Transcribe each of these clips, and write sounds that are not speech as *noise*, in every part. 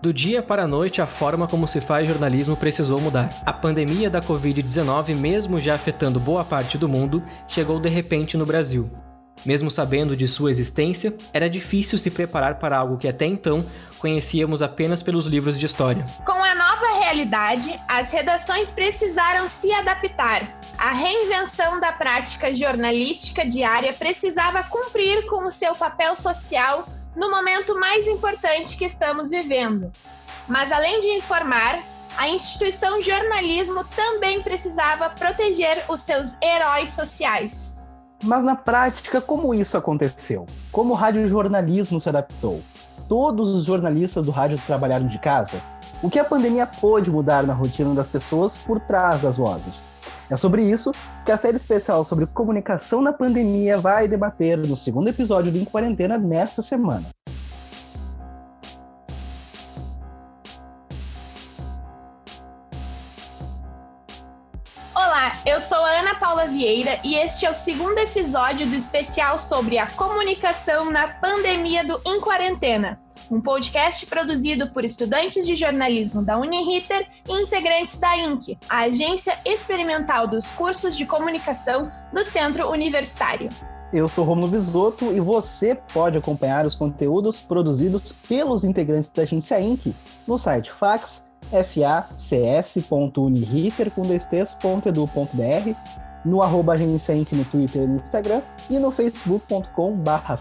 Do dia para a noite, a forma como se faz jornalismo precisou mudar. A pandemia da Covid-19, mesmo já afetando boa parte do mundo, chegou de repente no Brasil. Mesmo sabendo de sua existência, era difícil se preparar para algo que até então conhecíamos apenas pelos livros de história. Com a nova realidade, as redações precisaram se adaptar. A reinvenção da prática jornalística diária precisava cumprir com o seu papel social no momento mais importante que estamos vivendo. Mas além de informar, a instituição jornalismo também precisava proteger os seus heróis sociais. Mas na prática, como isso aconteceu? Como o radiojornalismo se adaptou? Todos os jornalistas do rádio trabalharam de casa? O que a pandemia pôde mudar na rotina das pessoas por trás das vozes? É sobre isso que a série especial sobre comunicação na pandemia vai debater no segundo episódio do Em Quarentena nesta semana. Olá, eu sou a Ana Paula Vieira e este é o segundo episódio do especial sobre a comunicação na pandemia do Em Quarentena um podcast produzido por estudantes de jornalismo da Uniriter e integrantes da INC, a agência experimental dos cursos de comunicação do Centro Universitário. Eu sou Romulo Bisotto e você pode acompanhar os conteúdos produzidos pelos integrantes da agência INC no site fax facs.uniriter.edu.br no arroba agência Inc no Twitter e no Instagram e no facebook.com barra.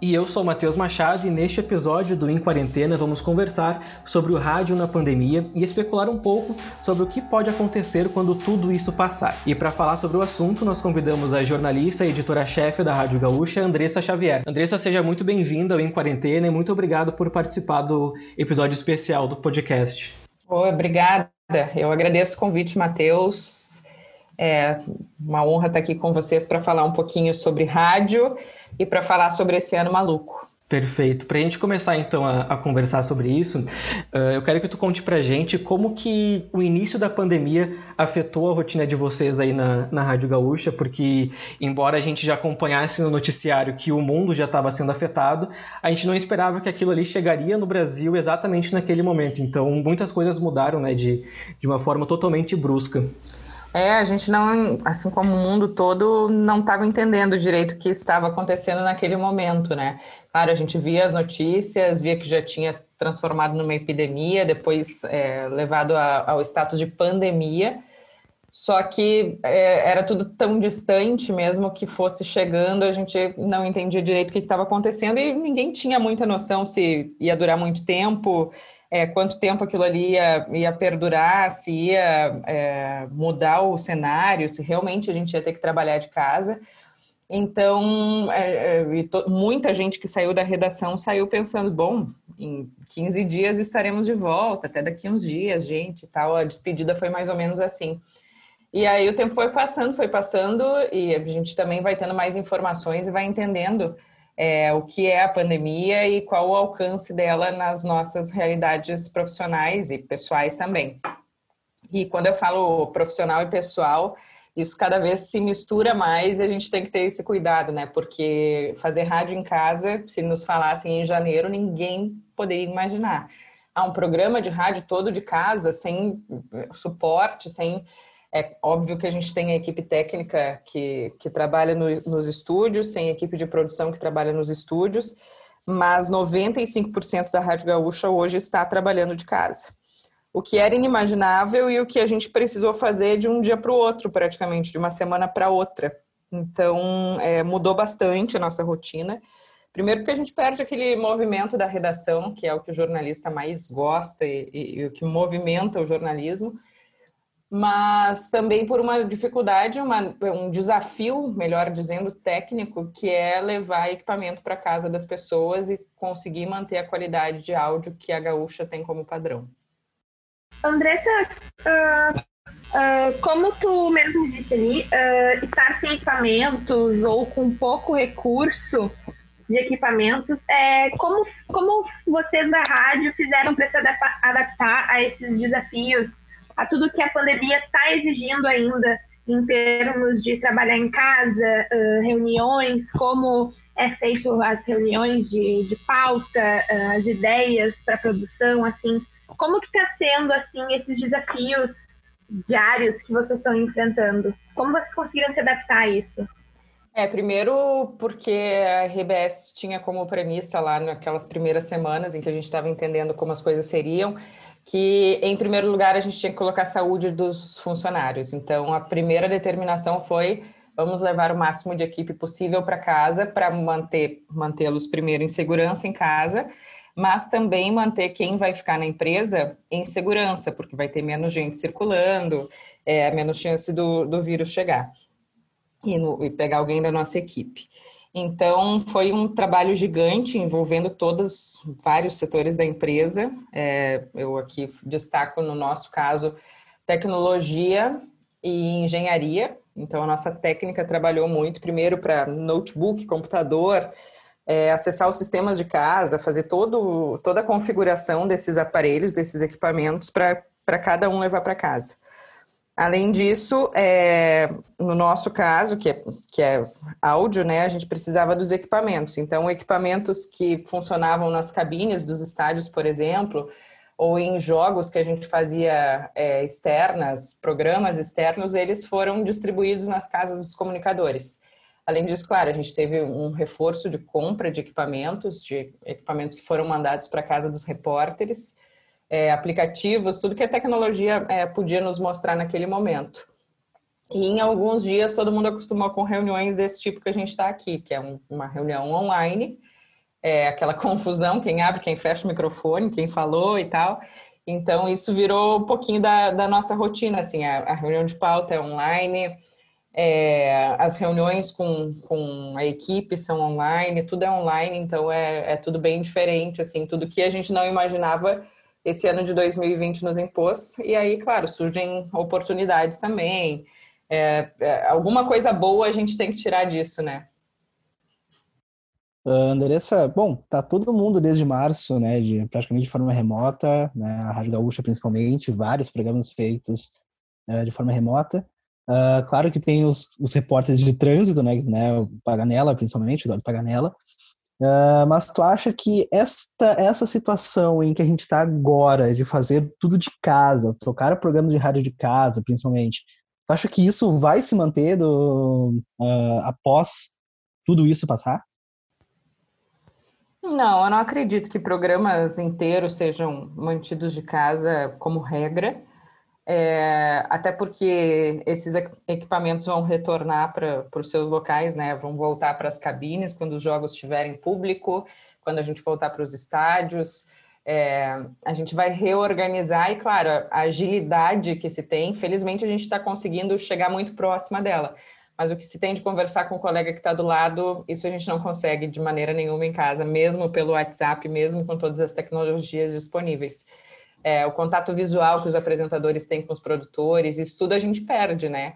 E eu sou Matheus Machado e neste episódio do Em Quarentena vamos conversar sobre o rádio na pandemia e especular um pouco sobre o que pode acontecer quando tudo isso passar. E para falar sobre o assunto, nós convidamos a jornalista e editora-chefe da Rádio Gaúcha, Andressa Xavier. Andressa, seja muito bem-vinda ao Em Quarentena e muito obrigado por participar do episódio especial do podcast. Oi, obrigada. Eu agradeço o convite, Matheus. É uma honra estar aqui com vocês para falar um pouquinho sobre rádio e para falar sobre esse ano maluco. Perfeito. Para a gente começar então a, a conversar sobre isso, uh, eu quero que tu conte para gente como que o início da pandemia afetou a rotina de vocês aí na, na Rádio Gaúcha, porque embora a gente já acompanhasse no noticiário que o mundo já estava sendo afetado, a gente não esperava que aquilo ali chegaria no Brasil exatamente naquele momento. Então muitas coisas mudaram, né, de, de uma forma totalmente brusca. É, a gente não, assim como o mundo todo, não estava entendendo direito o que estava acontecendo naquele momento, né? Claro, a gente via as notícias, via que já tinha transformado numa epidemia, depois é, levado a, ao status de pandemia, só que é, era tudo tão distante mesmo que fosse chegando, a gente não entendia direito o que estava acontecendo e ninguém tinha muita noção se ia durar muito tempo, é, quanto tempo aquilo ali ia, ia perdurar, se ia é, mudar o cenário, se realmente a gente ia ter que trabalhar de casa. Então, é, é muita gente que saiu da redação saiu pensando: bom, em 15 dias estaremos de volta, até daqui uns dias, gente, tal. A despedida foi mais ou menos assim. E aí o tempo foi passando, foi passando, e a gente também vai tendo mais informações e vai entendendo é, o que é a pandemia e qual o alcance dela nas nossas realidades profissionais e pessoais também. E quando eu falo profissional e pessoal, isso cada vez se mistura mais e a gente tem que ter esse cuidado, né? Porque fazer rádio em casa, se nos falassem em janeiro, ninguém poderia imaginar. Há um programa de rádio todo de casa, sem suporte, sem é óbvio que a gente tem a equipe técnica que, que trabalha no, nos estúdios, tem a equipe de produção que trabalha nos estúdios, mas 95% da Rádio Gaúcha hoje está trabalhando de casa. O que era inimaginável e o que a gente precisou fazer de um dia para o outro, praticamente, de uma semana para outra. Então, é, mudou bastante a nossa rotina. Primeiro, porque a gente perde aquele movimento da redação, que é o que o jornalista mais gosta e, e, e o que movimenta o jornalismo mas também por uma dificuldade, uma, um desafio, melhor dizendo, técnico, que é levar equipamento para casa das pessoas e conseguir manter a qualidade de áudio que a Gaúcha tem como padrão. Andressa, uh, uh, como tu mesmo disse ali, uh, estar sem equipamentos ou com pouco recurso de equipamentos, é, como, como vocês da rádio fizeram para se adaptar a esses desafios a tudo que a pandemia está exigindo ainda em termos de trabalhar em casa, reuniões, como é feito as reuniões de, de pauta, as ideias para produção, assim, como que está sendo assim esses desafios diários que vocês estão enfrentando? Como vocês conseguiram se adaptar a isso? É, primeiro porque a RBS tinha como premissa lá naquelas primeiras semanas em que a gente estava entendendo como as coisas seriam, que em primeiro lugar a gente tinha que colocar a saúde dos funcionários. Então a primeira determinação foi vamos levar o máximo de equipe possível para casa para manter mantê-los primeiro em segurança em casa, mas também manter quem vai ficar na empresa em segurança, porque vai ter menos gente circulando, é, menos chance do, do vírus chegar e, no, e pegar alguém da nossa equipe. Então, foi um trabalho gigante envolvendo todos vários setores da empresa. É, eu aqui destaco, no nosso caso, tecnologia e engenharia. Então, a nossa técnica trabalhou muito, primeiro para notebook, computador, é, acessar os sistemas de casa, fazer todo, toda a configuração desses aparelhos, desses equipamentos, para cada um levar para casa. Além disso, é, no nosso caso, que é, que é áudio, né, a gente precisava dos equipamentos. Então, equipamentos que funcionavam nas cabines dos estádios, por exemplo, ou em jogos que a gente fazia é, externas, programas externos, eles foram distribuídos nas casas dos comunicadores. Além disso, claro, a gente teve um reforço de compra de equipamentos, de equipamentos que foram mandados para a casa dos repórteres é, aplicativos, tudo que a tecnologia é, podia nos mostrar naquele momento. E em alguns dias todo mundo acostumou com reuniões desse tipo que a gente está aqui, que é um, uma reunião online, é aquela *laughs* confusão, quem abre, quem fecha o microfone, quem falou e tal. Então isso virou um pouquinho da, da nossa rotina, assim, a, a reunião de pauta é online, é, as reuniões com, com a equipe são online, tudo é online, então é, é tudo bem diferente, assim, tudo que a gente não imaginava esse ano de 2020 nos impôs, e aí, claro, surgem oportunidades também. É, é, alguma coisa boa a gente tem que tirar disso, né? Uh, Andressa, bom, tá todo mundo desde março, né, de praticamente de forma remota, né, a Rádio Gaúcha principalmente, vários programas feitos uh, de forma remota. Uh, claro que tem os, os repórteres de trânsito, né, né, o Paganella principalmente, o Paganella, Uh, mas tu acha que esta, essa situação em que a gente está agora, de fazer tudo de casa, trocar programa de rádio de casa, principalmente, tu acha que isso vai se manter do, uh, após tudo isso passar? Não, eu não acredito que programas inteiros sejam mantidos de casa como regra é, até porque esses equipamentos vão retornar para os seus locais, né? Vão voltar para as cabines quando os jogos estiverem público, quando a gente voltar para os estádios. É, a gente vai reorganizar e, claro, a agilidade que se tem, felizmente a gente está conseguindo chegar muito próxima dela. Mas o que se tem de conversar com o colega que está do lado, isso a gente não consegue de maneira nenhuma em casa, mesmo pelo WhatsApp, mesmo com todas as tecnologias disponíveis é, o contato visual que os apresentadores têm com os produtores, isso tudo a gente perde, né?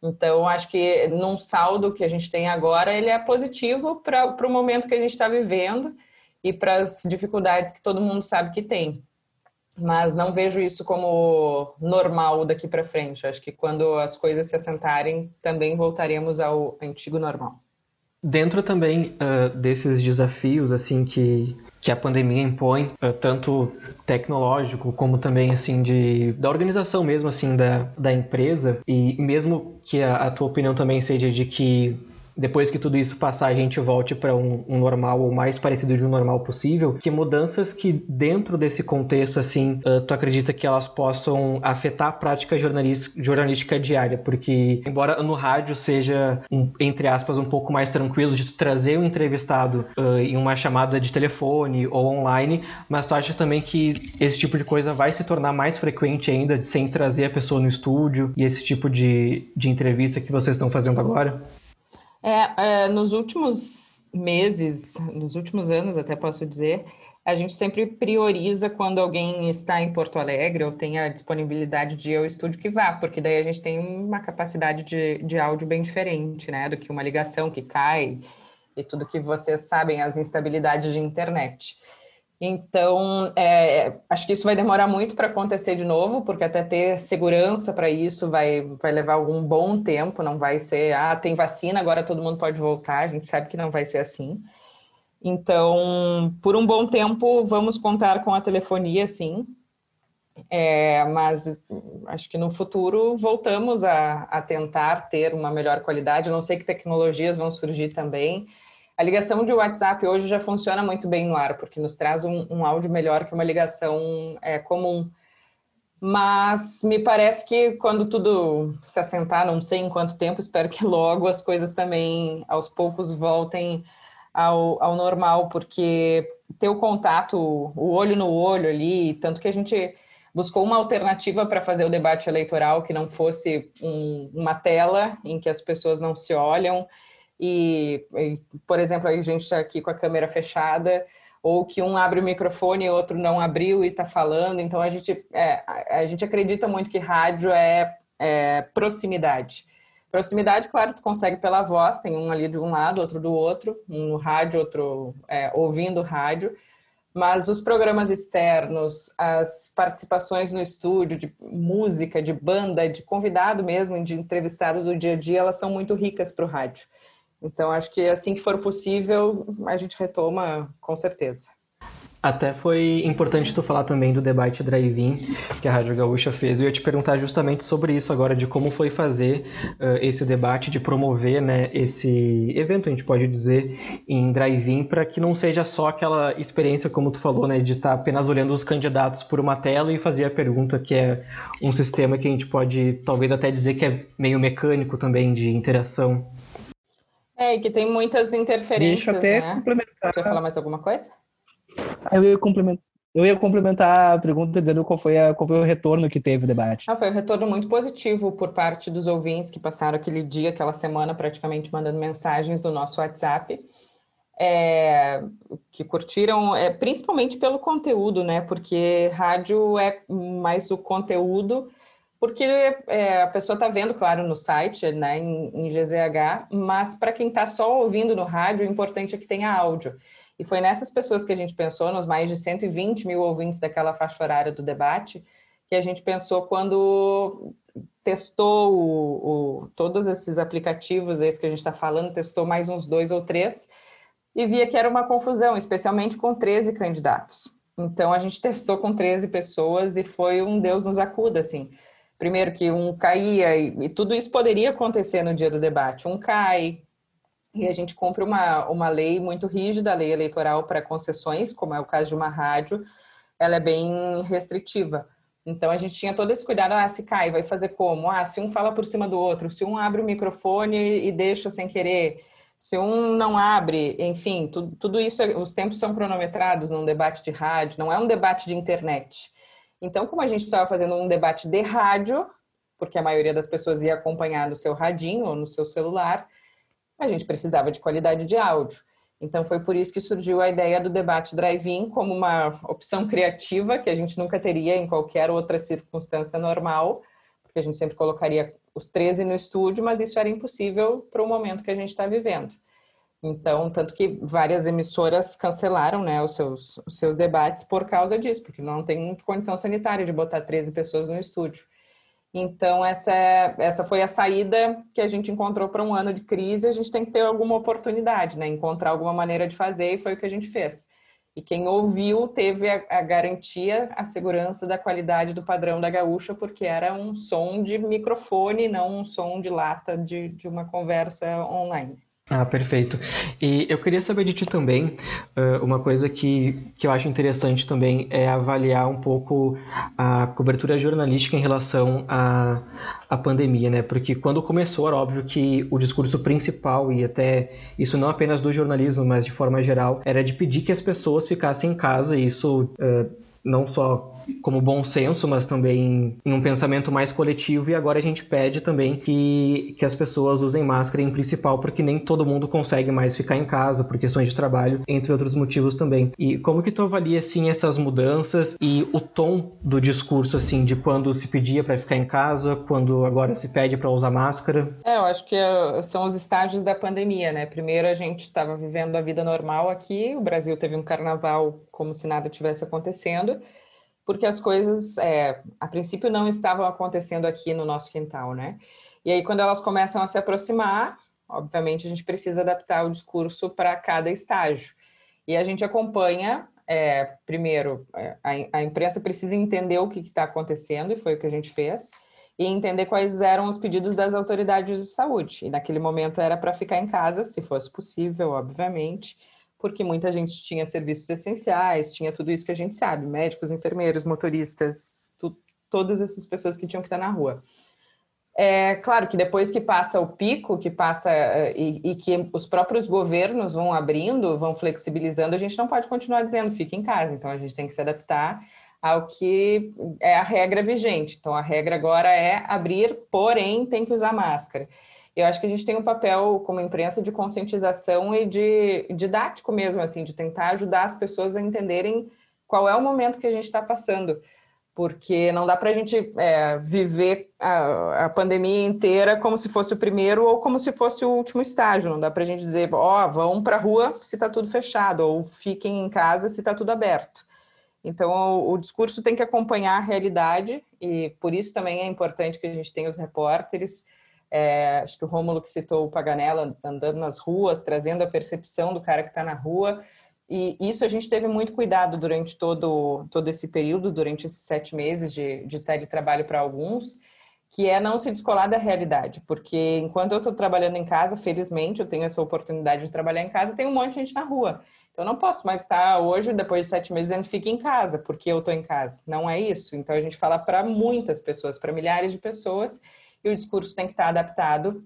Então, acho que num saldo que a gente tem agora, ele é positivo para o momento que a gente está vivendo e para as dificuldades que todo mundo sabe que tem. Mas não vejo isso como normal daqui para frente. Acho que quando as coisas se assentarem, também voltaremos ao antigo normal. Dentro também uh, desses desafios assim que que a pandemia impõe, eh, tanto tecnológico como também assim de da organização mesmo assim da, da empresa. E mesmo que a, a tua opinião também seja de que depois que tudo isso passar, a gente volte para um, um, normal ou mais parecido de um normal possível, que mudanças que dentro desse contexto, assim, uh, tu acredita que elas possam afetar a prática jornalística diária? Porque, embora no rádio seja, um, entre aspas, um pouco mais tranquilo de tu trazer um entrevistado uh, em uma chamada de telefone ou online, mas tu acha também que esse tipo de coisa vai se tornar mais frequente ainda, sem trazer a pessoa no estúdio e esse tipo de, de entrevista que vocês estão fazendo agora? É, é, nos últimos meses, nos últimos anos, até posso dizer, a gente sempre prioriza quando alguém está em Porto Alegre ou tem a disponibilidade de ir ao estúdio que vá, porque daí a gente tem uma capacidade de, de áudio bem diferente, né, do que uma ligação que cai e tudo que vocês sabem, as instabilidades de internet. Então, é, acho que isso vai demorar muito para acontecer de novo, porque até ter segurança para isso vai, vai levar algum bom tempo, não vai ser, ah, tem vacina, agora todo mundo pode voltar, a gente sabe que não vai ser assim. Então, por um bom tempo, vamos contar com a telefonia, sim, é, mas acho que no futuro voltamos a, a tentar ter uma melhor qualidade. não sei que tecnologias vão surgir também. A ligação de WhatsApp hoje já funciona muito bem no ar, porque nos traz um, um áudio melhor que uma ligação é, comum. Mas me parece que quando tudo se assentar, não sei em quanto tempo, espero que logo as coisas também aos poucos voltem ao, ao normal, porque ter o contato, o olho no olho ali, tanto que a gente buscou uma alternativa para fazer o debate eleitoral que não fosse um, uma tela em que as pessoas não se olham e, e por exemplo, a gente está aqui com a câmera fechada ou que um abre o microfone e outro não abriu e está falando. Então a gente é, a gente acredita muito que rádio é, é, proximidade. Proximidade, claro, tu consegue pela voz, tem um ali de um lado, outro do outro, um no rádio, outro é, ouvindo rádio mas os programas externos, as participações no estúdio de música, de banda, de convidado mesmo, de entrevistado do dia a dia, elas são muito ricas para o rádio. Então, acho que assim que for possível, a gente retoma com certeza. Até foi importante tu falar também do debate drive-in que a Rádio Gaúcha fez. Eu ia te perguntar justamente sobre isso agora, de como foi fazer uh, esse debate, de promover né, esse evento, a gente pode dizer, em drive-in, para que não seja só aquela experiência, como tu falou, né, de estar tá apenas olhando os candidatos por uma tela e fazer a pergunta, que é um sistema que a gente pode talvez até dizer que é meio mecânico também, de interação. É, e que tem muitas interferências, Deixa eu até né? complementar. Quer falar mais alguma coisa? Eu ia complementar. Eu ia complementar a pergunta dizendo qual foi, a, qual foi o retorno que teve o debate. Ah, foi um retorno muito positivo por parte dos ouvintes que passaram aquele dia, aquela semana, praticamente mandando mensagens do nosso WhatsApp, é, que curtiram, é, principalmente pelo conteúdo, né? Porque rádio é mais o conteúdo, porque é, a pessoa está vendo, claro, no site, né, em, em GZH, mas para quem está só ouvindo no rádio, o importante é que tenha áudio. E foi nessas pessoas que a gente pensou, nos mais de 120 mil ouvintes daquela faixa horária do debate, que a gente pensou quando testou o, o, todos esses aplicativos esses que a gente está falando, testou mais uns dois ou três, e via que era uma confusão, especialmente com 13 candidatos. Então a gente testou com 13 pessoas e foi um Deus nos acuda, assim. Primeiro que um caía, e, e tudo isso poderia acontecer no dia do debate. Um cai, e a gente cumpre uma, uma lei muito rígida, a lei eleitoral para concessões, como é o caso de uma rádio, ela é bem restritiva. Então a gente tinha todo esse cuidado, ah, se cai, vai fazer como? Ah, se um fala por cima do outro, se um abre o microfone e deixa sem querer, se um não abre, enfim, tudo, tudo isso, é, os tempos são cronometrados num debate de rádio, não é um debate de internet. Então, como a gente estava fazendo um debate de rádio, porque a maioria das pessoas ia acompanhar no seu radinho ou no seu celular, a gente precisava de qualidade de áudio. Então foi por isso que surgiu a ideia do debate drive-in como uma opção criativa que a gente nunca teria em qualquer outra circunstância normal, porque a gente sempre colocaria os 13 no estúdio, mas isso era impossível para o momento que a gente está vivendo. Então, tanto que várias emissoras cancelaram né, os, seus, os seus debates por causa disso, porque não tem condição sanitária de botar 13 pessoas no estúdio. Então, essa, essa foi a saída que a gente encontrou para um ano de crise. A gente tem que ter alguma oportunidade, né? encontrar alguma maneira de fazer, e foi o que a gente fez. E quem ouviu teve a, a garantia, a segurança da qualidade do padrão da gaúcha, porque era um som de microfone, não um som de lata de, de uma conversa online. Ah, perfeito. E eu queria saber de ti também, uma coisa que, que eu acho interessante também é avaliar um pouco a cobertura jornalística em relação à, à pandemia, né? Porque quando começou era óbvio que o discurso principal, e até isso não apenas do jornalismo, mas de forma geral, era de pedir que as pessoas ficassem em casa, e isso não só como bom senso, mas também em um pensamento mais coletivo. E agora a gente pede também que, que as pessoas usem máscara em principal, porque nem todo mundo consegue mais ficar em casa por questões de trabalho, entre outros motivos também. E como que tu avalia assim essas mudanças e o tom do discurso assim de quando se pedia para ficar em casa, quando agora se pede para usar máscara? É, eu acho que é, são os estágios da pandemia, né? Primeiro a gente estava vivendo a vida normal aqui, o Brasil teve um carnaval como se nada tivesse acontecendo, porque as coisas, é, a princípio, não estavam acontecendo aqui no nosso quintal, né? E aí, quando elas começam a se aproximar, obviamente, a gente precisa adaptar o discurso para cada estágio. E a gente acompanha, é, primeiro, é, a, a imprensa precisa entender o que está acontecendo, e foi o que a gente fez, e entender quais eram os pedidos das autoridades de saúde. E naquele momento era para ficar em casa, se fosse possível, obviamente, porque muita gente tinha serviços essenciais, tinha tudo isso que a gente sabe, médicos, enfermeiros, motoristas, tu, todas essas pessoas que tinham que estar na rua. É claro que depois que passa o pico, que passa eh, e, e, que os próprios governos vão abrindo, vão flexibilizando, a gente não pode continuar dizendo fique em casa. Então a gente tem que se adaptar ao que é a regra vigente. Então a regra agora é abrir, porém tem que usar máscara. Eu acho que a gente tem um papel como imprensa de conscientização e de didático mesmo, assim, de tentar ajudar as pessoas a entenderem qual é o momento que a gente está passando porque não dá para a gente é, viver a, a, pandemia inteira como se fosse o primeiro ou como se fosse o último estágio. Não dá para a gente dizer, ó, oh, vão para a rua se está tudo fechado, ou fiquem em casa se está tudo aberto. Então, o, o, discurso tem que acompanhar a realidade, e por isso também é importante que a gente tenha os repórteres. É, acho que o Rômulo que citou o Paganella andando nas ruas, trazendo a percepção do cara que está na rua, e isso a gente teve muito cuidado durante todo, todo esse período, durante esses sete meses de, de teletrabalho para alguns, que é não se descolar da realidade, porque enquanto eu estou trabalhando em casa, felizmente eu tenho essa oportunidade de trabalhar em casa, tem um monte de gente na rua. Então, eu não posso mais estar hoje, depois de sete meses, dizendo fique em casa, porque eu estou em casa. Não é isso. Então, a gente fala para muitas pessoas, para milhares de pessoas, e o discurso tem que estar adaptado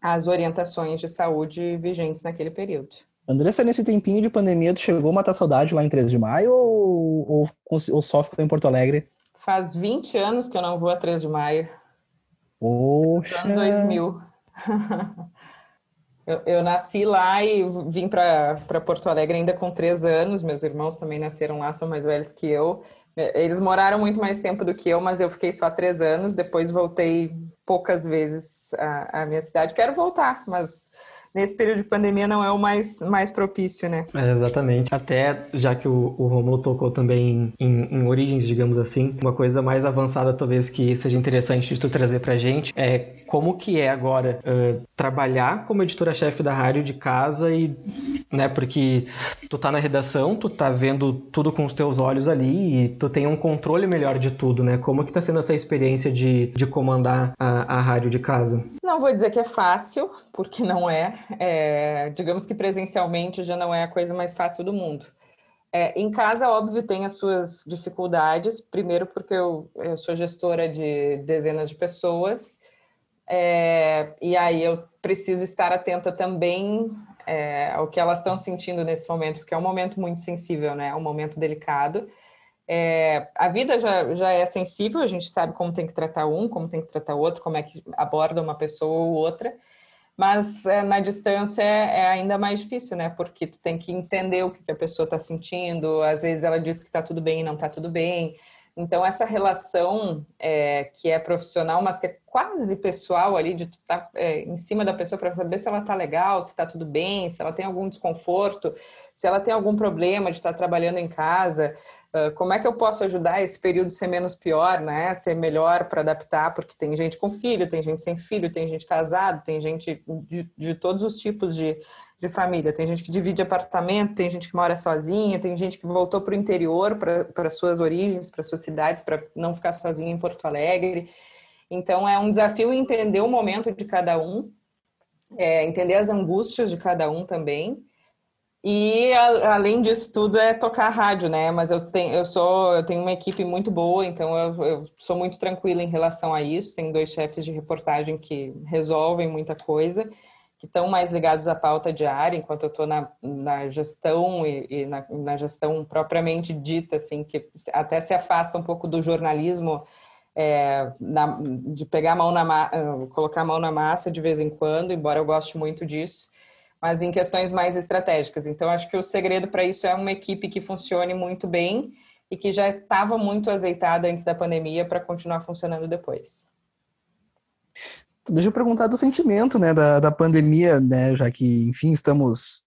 às orientações de saúde vigentes naquele período. Andressa, nesse tempinho de pandemia, tu chegou a matar saudade lá em 13 de maio ou, ou, ou só ficou em Porto Alegre? Faz 20 anos que eu não vou a 13 de maio. Poxa! Ano 2000. *laughs* eu, eu, nasci lá e vim para Porto Alegre ainda com 3 anos. Meus irmãos também nasceram lá, são mais velhos que eu. Eles moraram muito mais tempo do que eu, mas eu fiquei só três anos. Depois voltei poucas vezes à, à minha cidade. Quero voltar, mas nesse período de pandemia não é o mais, mais propício, né? É, exatamente. Até já que o, o Romulo tocou também em, em, origens, digamos assim, uma coisa mais avançada talvez que seja interessante tu trazer pra gente é como que é agora uh, trabalhar como editora-chefe da rádio de casa e, né, porque tu tá na redação, tu tá vendo tudo com os teus olhos ali e tu tem um controle melhor de tudo, né? Como que tá sendo essa experiência de, de comandar a, a rádio de casa? Não vou dizer que é fácil, porque não é. é. Digamos que presencialmente já não é a coisa mais fácil do mundo. É, em casa, óbvio, tem as suas dificuldades. Primeiro, porque eu, eu sou gestora de dezenas de pessoas, é, e aí eu preciso estar atenta também é, ao que elas estão sentindo nesse momento, porque é um momento muito sensível, né? É um momento delicado. É, a vida já, já é sensível, a gente sabe como tem que tratar um, como tem que tratar outro, como é que aborda uma pessoa ou outra, mas é, na distância é, é ainda mais difícil, né? Porque tu tem que entender o que a pessoa está sentindo, às vezes ela diz que está tudo bem e não está tudo bem. Então, essa relação é, que é profissional, mas que é quase pessoal ali, de estar tá, é, em cima da pessoa para saber se ela está legal, se está tudo bem, se ela tem algum desconforto, se ela tem algum problema de estar tá trabalhando em casa, como é que eu posso ajudar esse período ser menos pior, né? Ser melhor para adaptar, porque tem gente com filho, tem gente sem filho, tem gente casado, tem gente de, de todos os tipos de, de família. Tem gente que divide apartamento, tem gente que mora sozinha, tem gente que voltou para o interior, para suas origens, para suas cidades, para não ficar sozinha em Porto Alegre. Então, é um desafio entender o momento de cada um, é, entender as angústias de cada um também e a, além disso tudo é tocar rádio, né? Mas eu tenho, eu sou, eu tenho uma equipe muito boa, então eu, eu sou muito tranquila em relação a isso. Tenho dois chefes de reportagem que resolvem muita coisa, que estão mais ligados à pauta diária, enquanto eu estou na, na gestão e, e na, na, gestão propriamente dita, assim, que até se afasta um pouco do jornalismo. É, na, de pegar a mão na colocar a mão na massa de vez em quando, embora eu goste muito disso, mas em questões mais estratégicas. Então, acho que o segredo para isso é uma equipe que funcione muito bem e que já estava muito azeitada antes da pandemia para continuar funcionando depois. Deixa eu perguntar do sentimento, né, da, da pandemia, né, já que, enfim, estamos,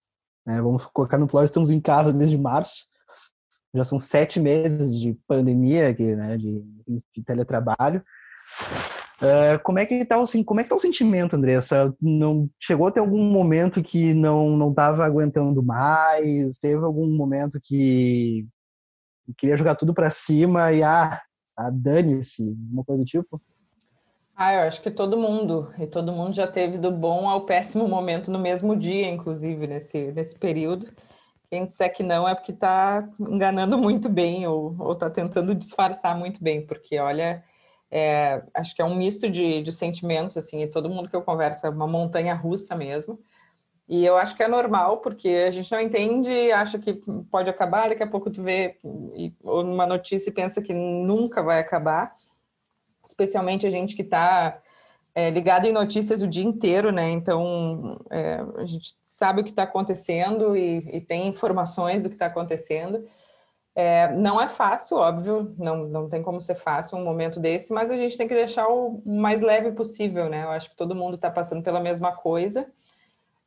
né, vamos colocar no plano, estamos em casa desde março. já são sete meses de pandemia aqui, né, de, de teletrabalho. Uh, como é que tá assim, como é que tá o sentimento, Andressa? Não chegou a ter algum momento que não não estava aguentando mais? Teve algum momento que queria jogar tudo para cima e ah, ah dane-se, uma coisa do tipo? Ah, eu acho que todo mundo, e todo mundo já teve do bom ao péssimo *laughs* momento no mesmo dia, inclusive, nesse, nesse período. Quem disser que não é porque está enganando muito bem ou está tentando disfarçar muito bem, porque, olha, é, acho que é um misto de, de sentimentos, assim, e todo mundo que eu converso é uma montanha russa mesmo. E eu acho que é normal, porque a gente não entende, acha que pode acabar, daqui a pouco tu vê numa notícia e pensa que nunca vai acabar. Especialmente a gente que está é, ligado em notícias o dia inteiro, né? Então é, a gente sabe o que está acontecendo e, e, tem informações do que está acontecendo. É, não é fácil, óbvio, não, não tem como ser fácil um momento desse, mas a gente tem que deixar o mais leve possível, né? Eu acho que todo mundo está passando pela mesma coisa.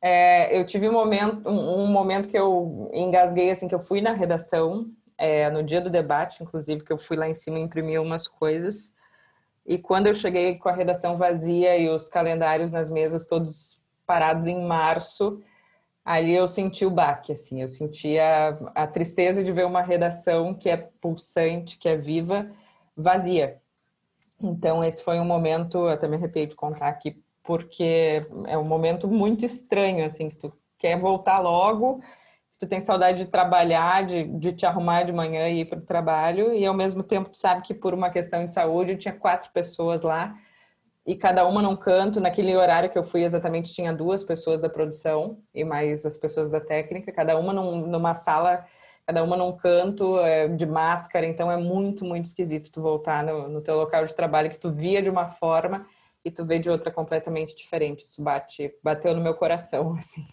É, eu tive um momento, um, um, momento que eu engasguei, assim, que eu fui na redação, é, no dia do debate, inclusive, que eu fui lá em cima imprimir umas coisas. E quando eu cheguei com a redação vazia e os calendários nas mesas todos parados em março, ali eu senti o baque, assim, eu senti a, a tristeza de ver uma redação que é pulsante, que é viva, vazia. Então, esse foi um momento, até me arrepio de contar aqui, porque é um momento muito estranho, assim, que tu quer voltar logo, tu tem saudade de trabalhar, de, de te arrumar de manhã e ir para o trabalho, e ao mesmo tempo tu sabe que por uma questão de saúde tinha quatro pessoas lá, e cada uma num canto, naquele horário que eu fui exatamente tinha duas pessoas da produção e mais as pessoas da técnica, cada uma num, numa sala, cada uma num canto é, de máscara, então é muito, muito esquisito tu voltar no, no teu local de trabalho que tu via de uma forma e tu vê de outra completamente diferente. Isso bate, bateu no meu coração, *laughs* assim.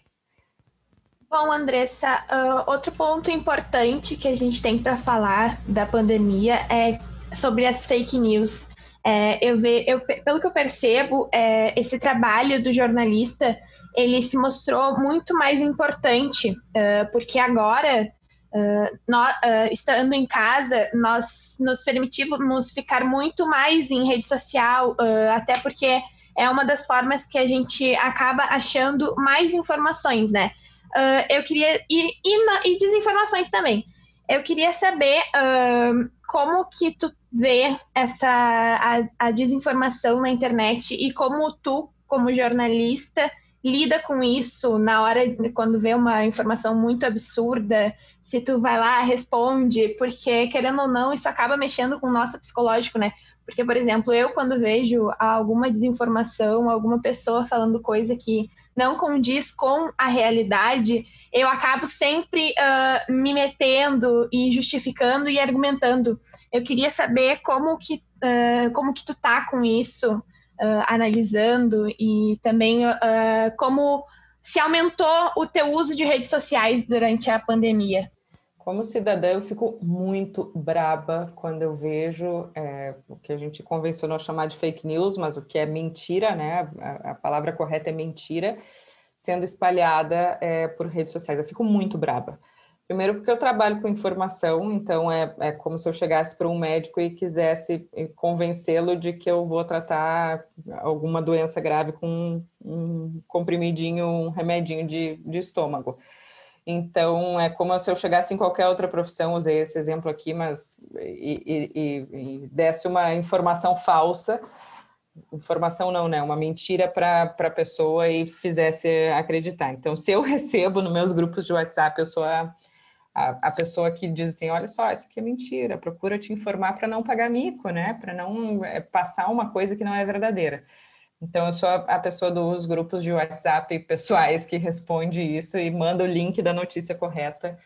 Bom, Andressa, uh, outro ponto importante que a gente tem para falar da pandemia é sobre as fake news. É, eu ve, eu, pelo que eu percebo, é, esse trabalho do jornalista ele se mostrou muito mais importante, uh, porque agora Uh, uh, estando em casa, nós nos permitimos ficar muito mais em rede social, até porque é uma das formas que a gente acaba achando mais informações, né? Eu queria. E, e, na, e, desinformações também. Eu queria saber como que tu vê essa a, a desinformação na internet e como tu, como jornalista, lida com isso na hora quando vê uma informação muito absurda, se tu vai lá, responde, porque querendo ou não, isso acaba mexendo com o nosso psicológico, né? Porque, por exemplo, eu quando vejo alguma desinformação, alguma pessoa falando coisa que não condiz com a realidade, eu acabo sempre uh, me metendo e justificando e argumentando. Eu queria saber como que, uh, como que tu tá com isso, uh, analisando e também como se aumentou o teu uso de redes sociais durante a pandemia. Como cidadã, eu fico muito braba quando eu vejo é, o que a gente convencionou chamar de fake news, mas o que é mentira, né? A, a palavra correta é mentira, sendo espalhada é, por redes sociais. Eu fico muito braba. Primeiro, porque eu trabalho com informação, então é, é como se eu chegasse para um médico e quisesse convencê-lo de que eu vou tratar alguma doença grave com um comprimidinho, um remedinho de, de estômago. Então, é como se eu chegasse em qualquer outra profissão, usei esse exemplo aqui, mas e, e, e desse uma informação falsa, informação não, né? Uma mentira para a pessoa e fizesse acreditar. Então, se eu *laughs* recebo nos meus grupos de WhatsApp, eu sou a a, a pessoa que diz assim, olha só, isso aqui é mentira, procura te informar para não pagar mico, né? Para não é, passar uma coisa que não é verdadeira. Então, eu sou a pessoa dos grupos de WhatsApp pessoais que responde isso e manda o link da notícia correta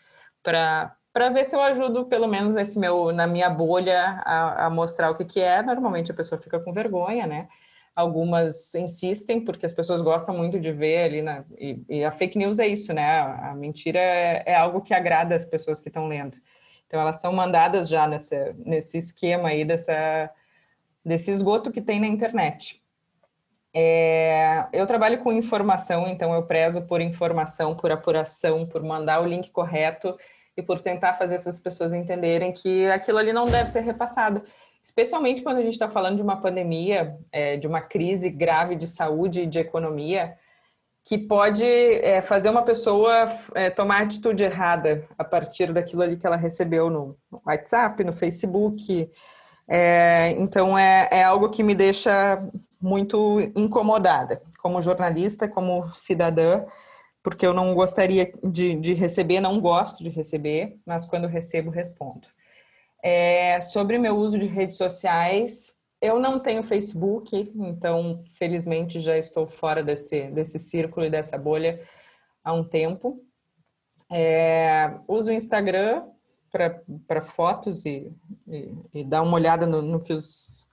para ver se eu ajudo, pelo menos nesse meu, na minha bolha, a, a mostrar o que, que é. Normalmente a pessoa fica com vergonha, né? algumas insistem, porque as pessoas gostam muito de ver ali, na, e, e a fake news é isso, né? A, a mentira é, é, algo que agrada as pessoas que estão lendo. Então, elas são mandadas já nessa, nesse esquema aí, dessa, desse esgoto que tem na internet. É, eu trabalho com informação, então eu prezo por informação, por apuração, por mandar o link correto e por tentar fazer essas pessoas entenderem que aquilo ali não deve ser repassado. Especialmente quando a gente está falando de uma pandemia, é, de uma crise grave de saúde e de economia, que pode é, fazer uma pessoa é, tomar atitude errada a partir daquilo ali que ela recebeu no WhatsApp, no Facebook. É, então é, é algo que me deixa muito incomodada como jornalista, como cidadã, porque eu não gostaria de, de receber, não gosto de receber, mas quando recebo, respondo. É, sobre meu uso de redes sociais, eu não tenho Facebook, então felizmente já estou fora desse, desse círculo e dessa bolha há um tempo. É, uso o Instagram para fotos e, e, e, dar uma olhada no, no, que os,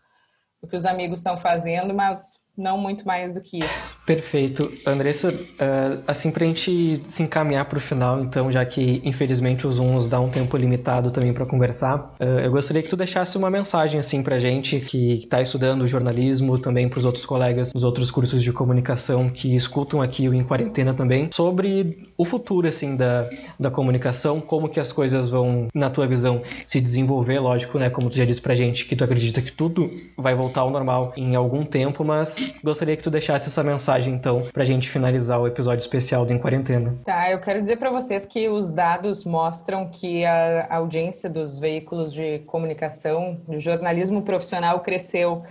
no que os amigos estão fazendo, mas não muito mais do que isso. Perfeito. Andressa, uh, assim para a gente se encaminhar para o final, então, já que infelizmente o Zoom nos dá um tempo limitado também para conversar, uh, eu gostaria que tu deixasse uma mensagem assim para a gente que está estudando jornalismo, também para os outros colegas dos outros cursos de comunicação que escutam aqui o Em Quarentena também, sobre o futuro assim da, da comunicação, como que as coisas vão, na tua visão, se desenvolver, lógico, né? Como tu já disse para a gente que tu acredita que tudo vai voltar ao normal em algum tempo, mas gostaria que tu deixasse essa mensagem, então, pra gente finalizar o episódio especial do Em Quarentena. Tá, eu quero dizer para vocês que os dados mostram que a audiência dos veículos de comunicação, de jornalismo profissional, cresceu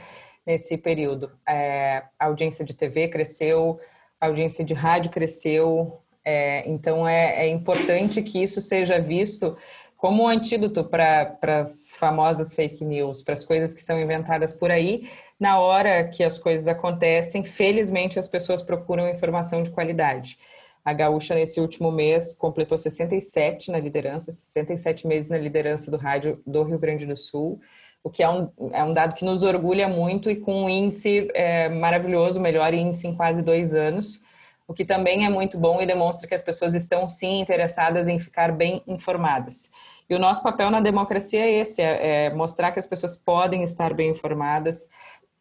nesse período. É, a audiência de TV cresceu, a audiência de rádio cresceu, é, então é, é importante que isso seja visto como um antídoto para as famosas fake news, para as coisas que são inventadas por aí, na hora que as coisas acontecem, felizmente as pessoas procuram informação de qualidade. A Gaúcha, nesse último mês, completou 67 na liderança, 67 meses na liderança do rádio do Rio Grande do Sul, o que é um, é um dado que nos orgulha muito e com um índice é, maravilhoso, melhor índice em quase dois anos, o que também é muito bom e demonstra que as pessoas estão sim interessadas em ficar bem informadas. E o nosso papel na democracia é esse: é, é mostrar que as pessoas podem estar bem informadas,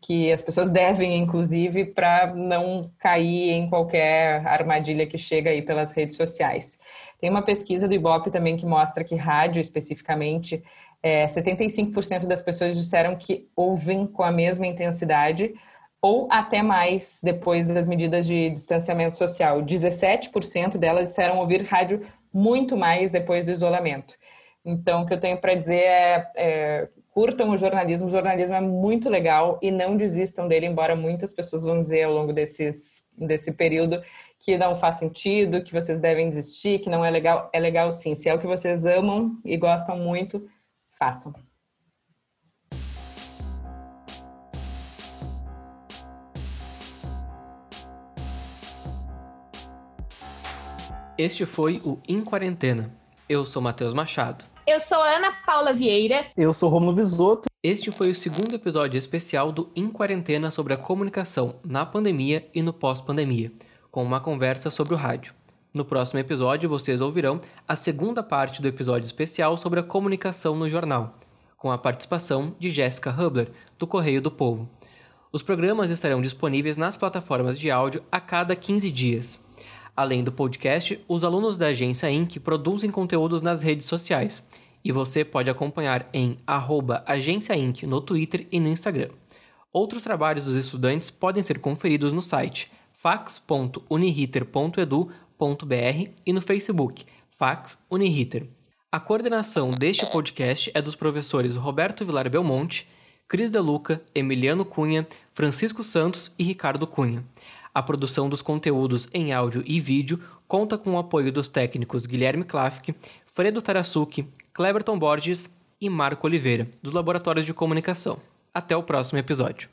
que as pessoas devem, inclusive, para não cair em qualquer armadilha que chega aí pelas redes sociais. Tem uma pesquisa do Ibope também que mostra que rádio, especificamente, é, 75% das pessoas disseram que ouvem com a mesma intensidade ou até mais depois das medidas de distanciamento social. 17% delas disseram ouvir rádio muito mais depois do isolamento. Então, o que eu tenho para dizer é, é curtam o jornalismo, o jornalismo é muito legal e não desistam dele, embora muitas pessoas vão dizer ao longo desses, desse período que não faz sentido, que vocês devem desistir, que não é legal. É legal sim. Se é o que vocês amam e gostam muito, façam. Este foi o Em Quarentena. Eu sou Matheus Machado. Eu sou Ana Paula Vieira. Eu sou Romulo Bisotto. Este foi o segundo episódio especial do Em Quarentena sobre a comunicação na pandemia e no pós-pandemia, com uma conversa sobre o rádio. No próximo episódio, vocês ouvirão a segunda parte do episódio especial sobre a comunicação no jornal, com a participação de Jéssica Hubler, do Correio do Povo. Os programas estarão disponíveis nas plataformas de áudio a cada 15 dias. Além do podcast, os alunos da Agência Inc. produzem conteúdos nas redes sociais e você pode acompanhar em Agência Inc. no Twitter e no Instagram. Outros trabalhos dos estudantes podem ser conferidos no site fax.uniriter.edu.br e no Facebook Fax Uniriter. A coordenação deste podcast é dos professores Roberto Vilar Belmonte, Cris Deluca, Emiliano Cunha, Francisco Santos e Ricardo Cunha. A produção dos conteúdos em áudio e vídeo conta com o apoio dos técnicos Guilherme Klafke, Fredo Tarasuki, Cleberton Borges e Marco Oliveira, dos Laboratórios de Comunicação. Até o próximo episódio.